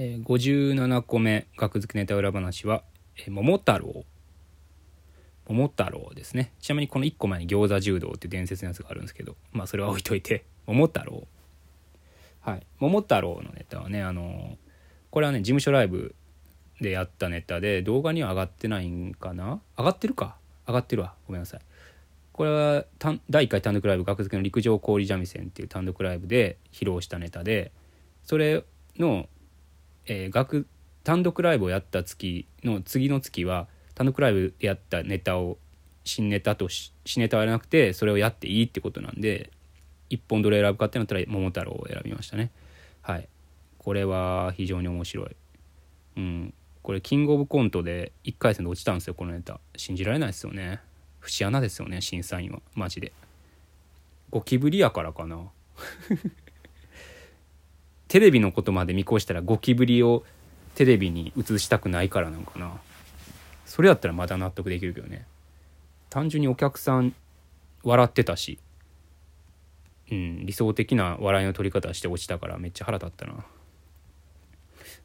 えー、57個目学付けネタ裏話は「えー、桃太郎」桃太郎ですね。ちなみにこの1個前に餃子柔道っていう伝説のやつがあるんですけどまあそれは置いといて桃太郎。はい。桃太郎のネタはねあのこれはね事務所ライブでやったネタで動画には上がってないんかな？上がってるか？上がってるわ。ごめんなさい。これは第1回単独ライブ学付けの陸上氷三味線っていう単独ライブで披露したネタでそれの、えー、学単独ライブをやった月の次の月は単独ライブやったネタを新ネタと新ネタはやらなくてそれをやっていいってことなんで一本どれ選ぶかってなったら桃太郎を選びましたね。はい。これは非常に面白い。うん。これキングオブコントで1回戦で落ちたんですよこのネタ。信じられないですよね。節穴ですよね審査員は。マジで。ゴキブリやからかな。テレビのことまで見越したらゴキブリをテレビに映したくないからなんかな。それやったらまだ納得できるけどね。単純にお客さん笑ってたし。うん理想的な笑いの取り方して落ちたからめっちゃ腹立ったな。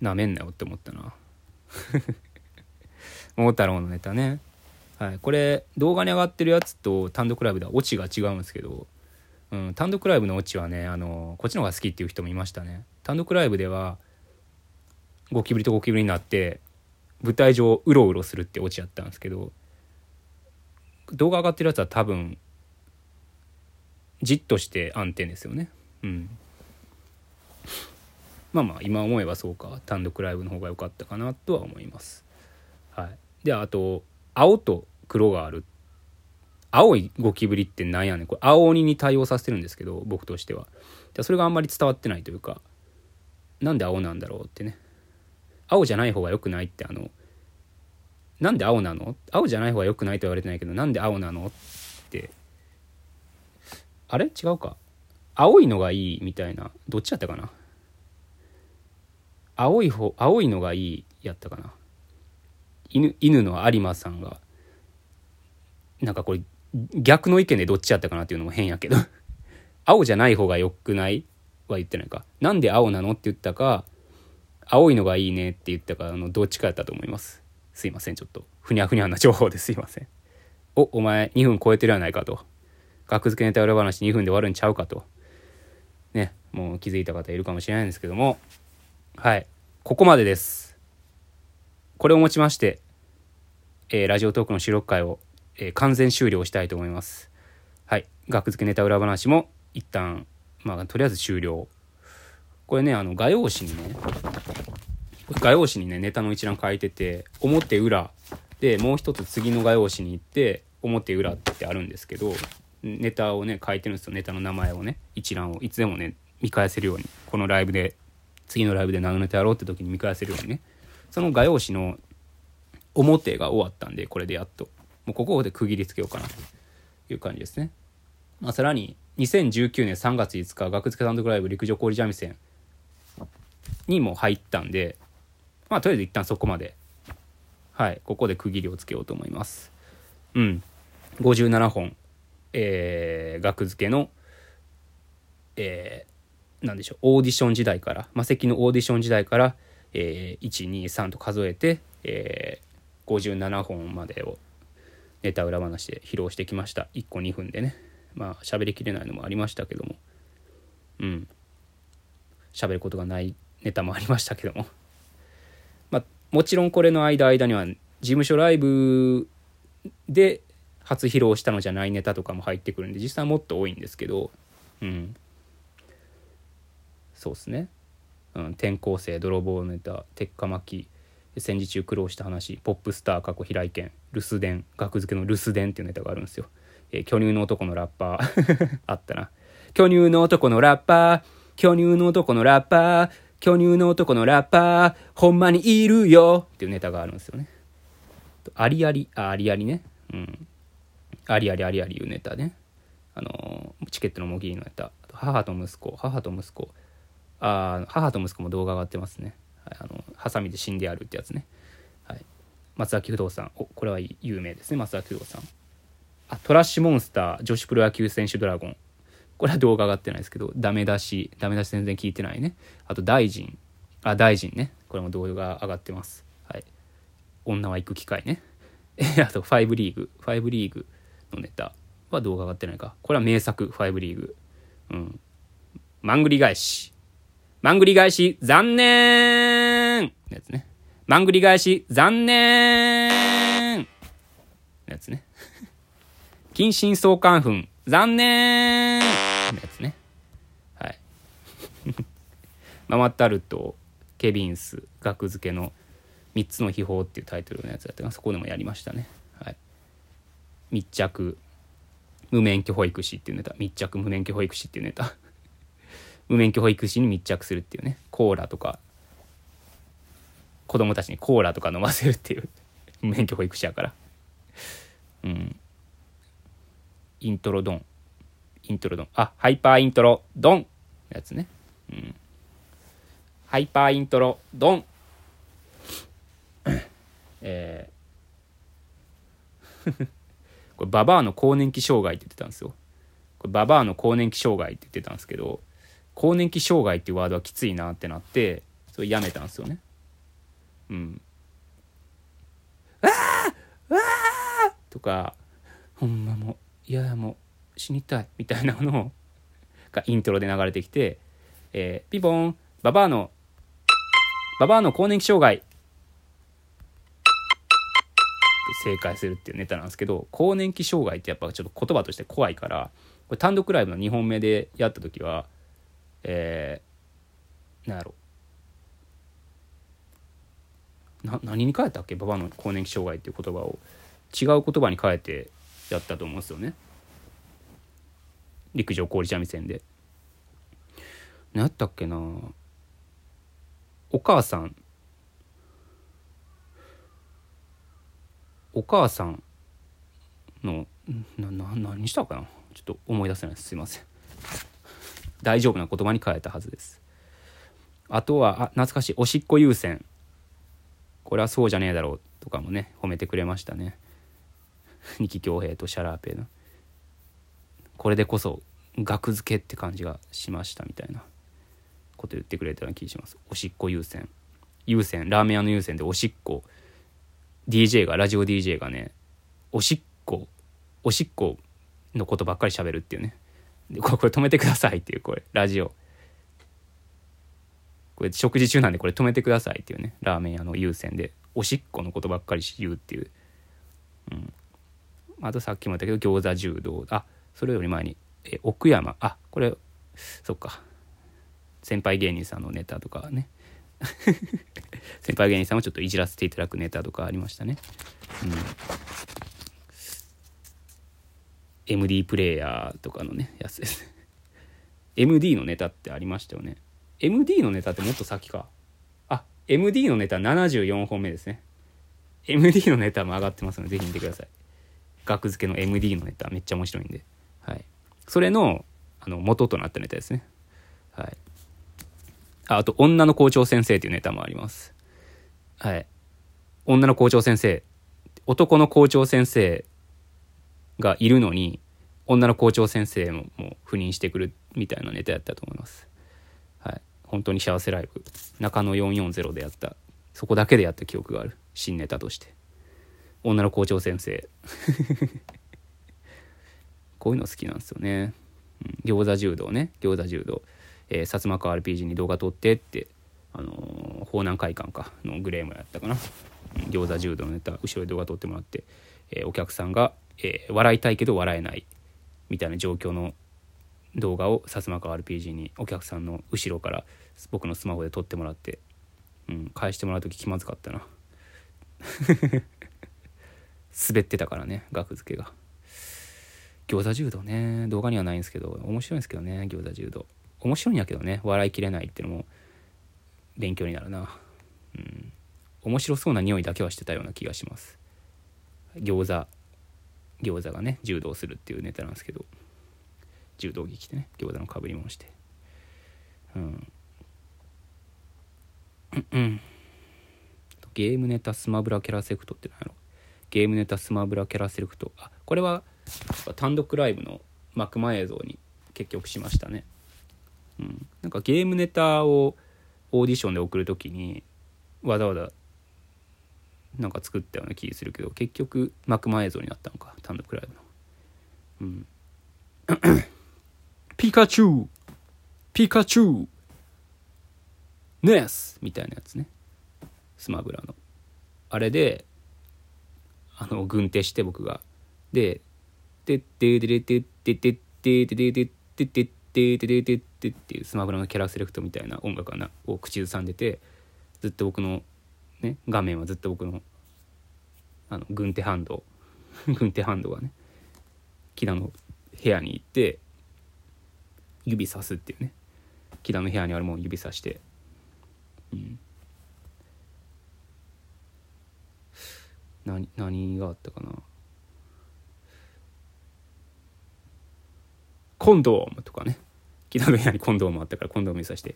なめんなよって思ったな。桃太郎のネタね。はい、これ動画に上がってるやつと単独ライブではオチが違うんですけど、うん、単独ライブのオチはねあのこっちの方が好きっていう人もいましたね。単独ライブではゴキブリとゴキブリになって舞台上うろうろするってオチやったんですけど動画上がってるやつは多分じっとして暗転ですよね。うん。まあまあ今思えばそうか。単独ライブの方が良かったかなとは思います。はい。であと青と黒がある青いゴキブリってなんやねん。これ青鬼に対応させてるんですけど僕としては。それがあんまり伝わってないというかなんで青なんだろうってね。青じゃない方が良くないってあのなんで青なの？青じゃない方が良くないと言われてないけどなんで青なの？って。あれ？違うか。青いのがいいみたいなどっちやったかな？青い方青いのがいいやったかな。犬犬の有馬さんがなんかこれ逆の意見でどっちやったかなっていうのも変やけど。青じゃない方がよくないは言ってないか。なんで青なのって言ったか青いのがいいねって言ったかあのどっちかやったと思います。すいませんちょっと。ふにゃふにゃな情報です。いません。おお前2分超えてるやないかと。学付けネタ裏話2分で終わるんちゃうかと。ねもう気づいた方いるかもしれないんですけども。はい。ここまでです。これをもちまして、えー、ラジオトークの収録会を、えー、完全終了したいと思います。はい。学付けネタ裏話も一旦、まあ、とりあえず終了。これね、あの、画用紙にね、画用紙にね、ネタの一覧書いてて、表裏で、もう一つ次の画用紙に行って、表裏ってあるんですけど、ネタをね、書いてるんですよ。ネタの名前をね、一覧をいつでもね、見返せるように。このライブで、次のライブで何のネタやろうって時に見返せるようにね。その画用紙の表が終わったんでこれでやっともうここで区切りつけようかなという感じですね、まあ、さらに2019年3月5日学付け単独ライブ陸上氷三味線にも入ったんでまあとりあえず一旦そこまではいここで区切りをつけようと思います。うん。57本えー、学付けのえー、なんでしょうオーディション時代から魔石のオーディション時代からえー、123と数えて、えー、57本までをネタ裏話で披露してきました。1個2分でね。まあ喋りきれないのもありましたけども。うん。喋ることがないネタもありましたけども。まあもちろんこれの間間には事務所ライブで初披露したのじゃないネタとかも入ってくるんで実際もっと多いんですけど。うん。そうっすね。うん、転校生泥棒ネタ鉄火巻き。戦時中苦労した話ポップスター過去平井堅留守電学付けの留守電っていうネタがあるんですよ、えー、巨乳の男のラッパー。あったな。巨乳の男のラッパー。巨乳の男のラッパー。巨乳の男のラッパー。ほんまにいるよ。っていうネタがあるんですよね。ありありあありありね。うん。ありありありありいうネタね。あのチケットのもぎりのネタ母と息子母と息子。あ母と息子も動画上がってますね。はい、あのハサミで死んでやるってやつね。はい、松崎不動産おこれは有名ですね。松崎不動産。あトラッシュモンスター女子プロ野球選手ドラゴン。これは動画上がってないですけどダメ出しダメ出し全然聞いてないね。あと大臣。あ大臣ね。これも動画上がってます。はい。女は行く機会ね。あと5リーグ。5リーグのネタは動画上がってないか。これは名作5リーグ。うん。マングリ返し。マングリ返し残念のやつね。マングリ返し。残念。のやつね。近親相関粉残念。のやつね。はい。ママタルト。ケビンス。学付けの。3つの秘宝っていうタイトルのやつだったそこでもやりましたね。はい。密着。無免許保育士っていうネタ。密着無免許保育士っていうネタ。無免許保育士に密着するっていうね。コーラとか。子供たちにコーラとか飲ませるっていう。免許保育士やから。うん。イントロドン。イントロドン。あハイパーイントロドン。やつね。うん。ハイパーイントロドン。えー。これババアの更年期障害って言ってたんですよ。これババアの更年期障害って言ってたんですけど更年期障害っていうワードはきついなってなってそれやめたんですよね。うん。わあわあとかほんまもういやもう死にたいみたいなのがイントロで流れてきて、えーピンポンババアのババアの更年期障害。正解するっていうネタなんですけど更年期障害ってやっぱちょっと言葉として怖いからこれ単独ライブの2本目でやった時はえー、なんやろな何に変えたっけ？ババの更年期障害っていう言葉を。違う言葉に変えてやったと思うんですよね。陸上氷三味線で。何やったっけな？お母さん。お母さんのなな何したかな？ちょっと思い出せない。ですすいません。大丈夫な言葉に変えたはずです。あとはあ懐かしい。おしっこ優先。これはそうじゃねえだろうとかもね褒めてくれましたね。二木恭平とシャラーペの。これでこそ額付けって感じがしましたみたいな。こと言ってくれたような気がします。おしっこ優先。優先。ラーメン屋の優先でおしっこ。DJ がラジオ DJ がねおしっこおしっこのことばっかり喋るっていうね。でこれこれ止めてくださいっていうこれラジオ。これ食事中なんでこれ止めてくださいっていうねラーメン屋の優先でおしっこのことばっかり言うっていう、うん、あとさっきも言ったけど餃子柔道。あそれより前に。え奥山。あこれそっか。先輩芸人さんのネタとかね。先輩芸人さんをちょっといじらせていただくネタとかありましたね。うん、MD プレイヤーとかのねやつです。MD のネタってありましたよね。MD のネタってもっと先か。あ MD のネタ74本目ですね。MD のネタも上がってますのでぜひ見てください。学付けの MD のネタめっちゃ面白いんで。はい。それのあの元となったネタですね。はい。ああと女の校長先生っていうネタもあります。はい。女の校長先生男の校長先生がいるのに女の校長先生ももう赴任してくるみたいなネタやったと思います。本当に幸せライブ。中野440でやった。そこだけでやった記憶がある。新ネタとして。女の校長先生。こういうの好きなんですよね、うん、餃子柔道ね。餃子柔道、えー、薩摩川 RPG に動画撮ってってあのー、法南会館か。のグレームやったかな、うん、餃子柔道のネタ後ろで動画撮ってもらって、えー、お客さんがえ、笑いたいけど笑えない。みたいな状況の動画を薩摩川 RPG にお客さんの後ろから僕のスマホで撮ってもらって、うん、返してもらう時気まずかったな。滑ってたからね額付けが。餃子柔道ね動画にはないんですけど面白いんですけどね餃子柔道。面白いんやけどね笑いきれないっていのも勉強になるな。うん。面白そうな匂いだけはしてたような気がします。餃子餃子がね柔道するっていうネタなんですけど。柔道着着てね餃子のかぶり物して。うん。うんゲームネタスマブラキャラセレクトって何やろ。ゲームネタスマブラキャラセレクト。あこれは単独ライブの幕間映像に結局しましたね。うん。なんかゲームネタをオーディションで送る時にわざわざなんか作ったような気するけど結局幕間映像になったのか単独ライブの。うん。ピカチュウピカチュウネスみたいなやつね。スマブラの。あれであの軍手して僕が。で「てってでれてってってててててってててててっていうスマブラのキャラセレクトみたいな音楽なを口ずさんでてずっと僕のね画面はずっと僕のあの軍手ハンド。軍手ハンドがね木田の部屋に行って指さすっていうね。木田の部屋にあるものを指さして。うん。何何があったかな。コンドームとかね。木田の部屋にコンドームあったからコンドームにさして。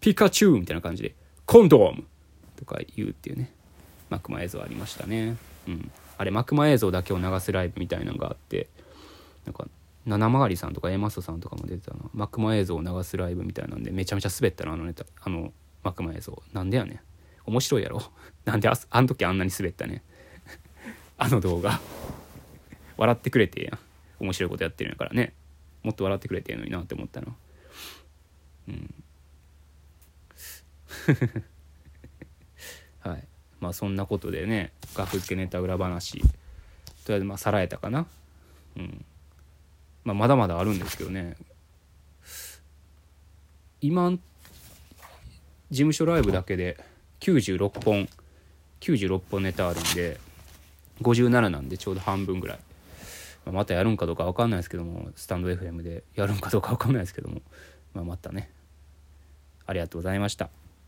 ピカチュウみたいな感じでコンドームとか言うっていうね。マクマ映像ありましたね。うん。あれマクマ映像だけを流すライブみたいなのがあってなんか七曲さんとか A マストさんとかも出てたな。マクマ映像を流すライブみたいなんでめちゃめちゃ滑ったなあのネタ。あのマクマ映像。なんでやねん。面白いやろ。なんでああの時あんなに滑ったね。あの動画。笑ってくれてやん。面白いことやってるんやからね。もっと笑ってくれてんのになって思ったの。うん。はい。まあそんなことでね学付けネタ裏話。とりあえずまあさらえたかな。うん。まあまだまだあるんですけどね。今事務所ライブだけで96本96本ネタあるんで57なんでちょうど半分ぐらい、まあ、またやるんかどうか分かんないですけどもスタンド FM でやるんかどうか分かんないですけども、まあ、またね。ありがとうございました。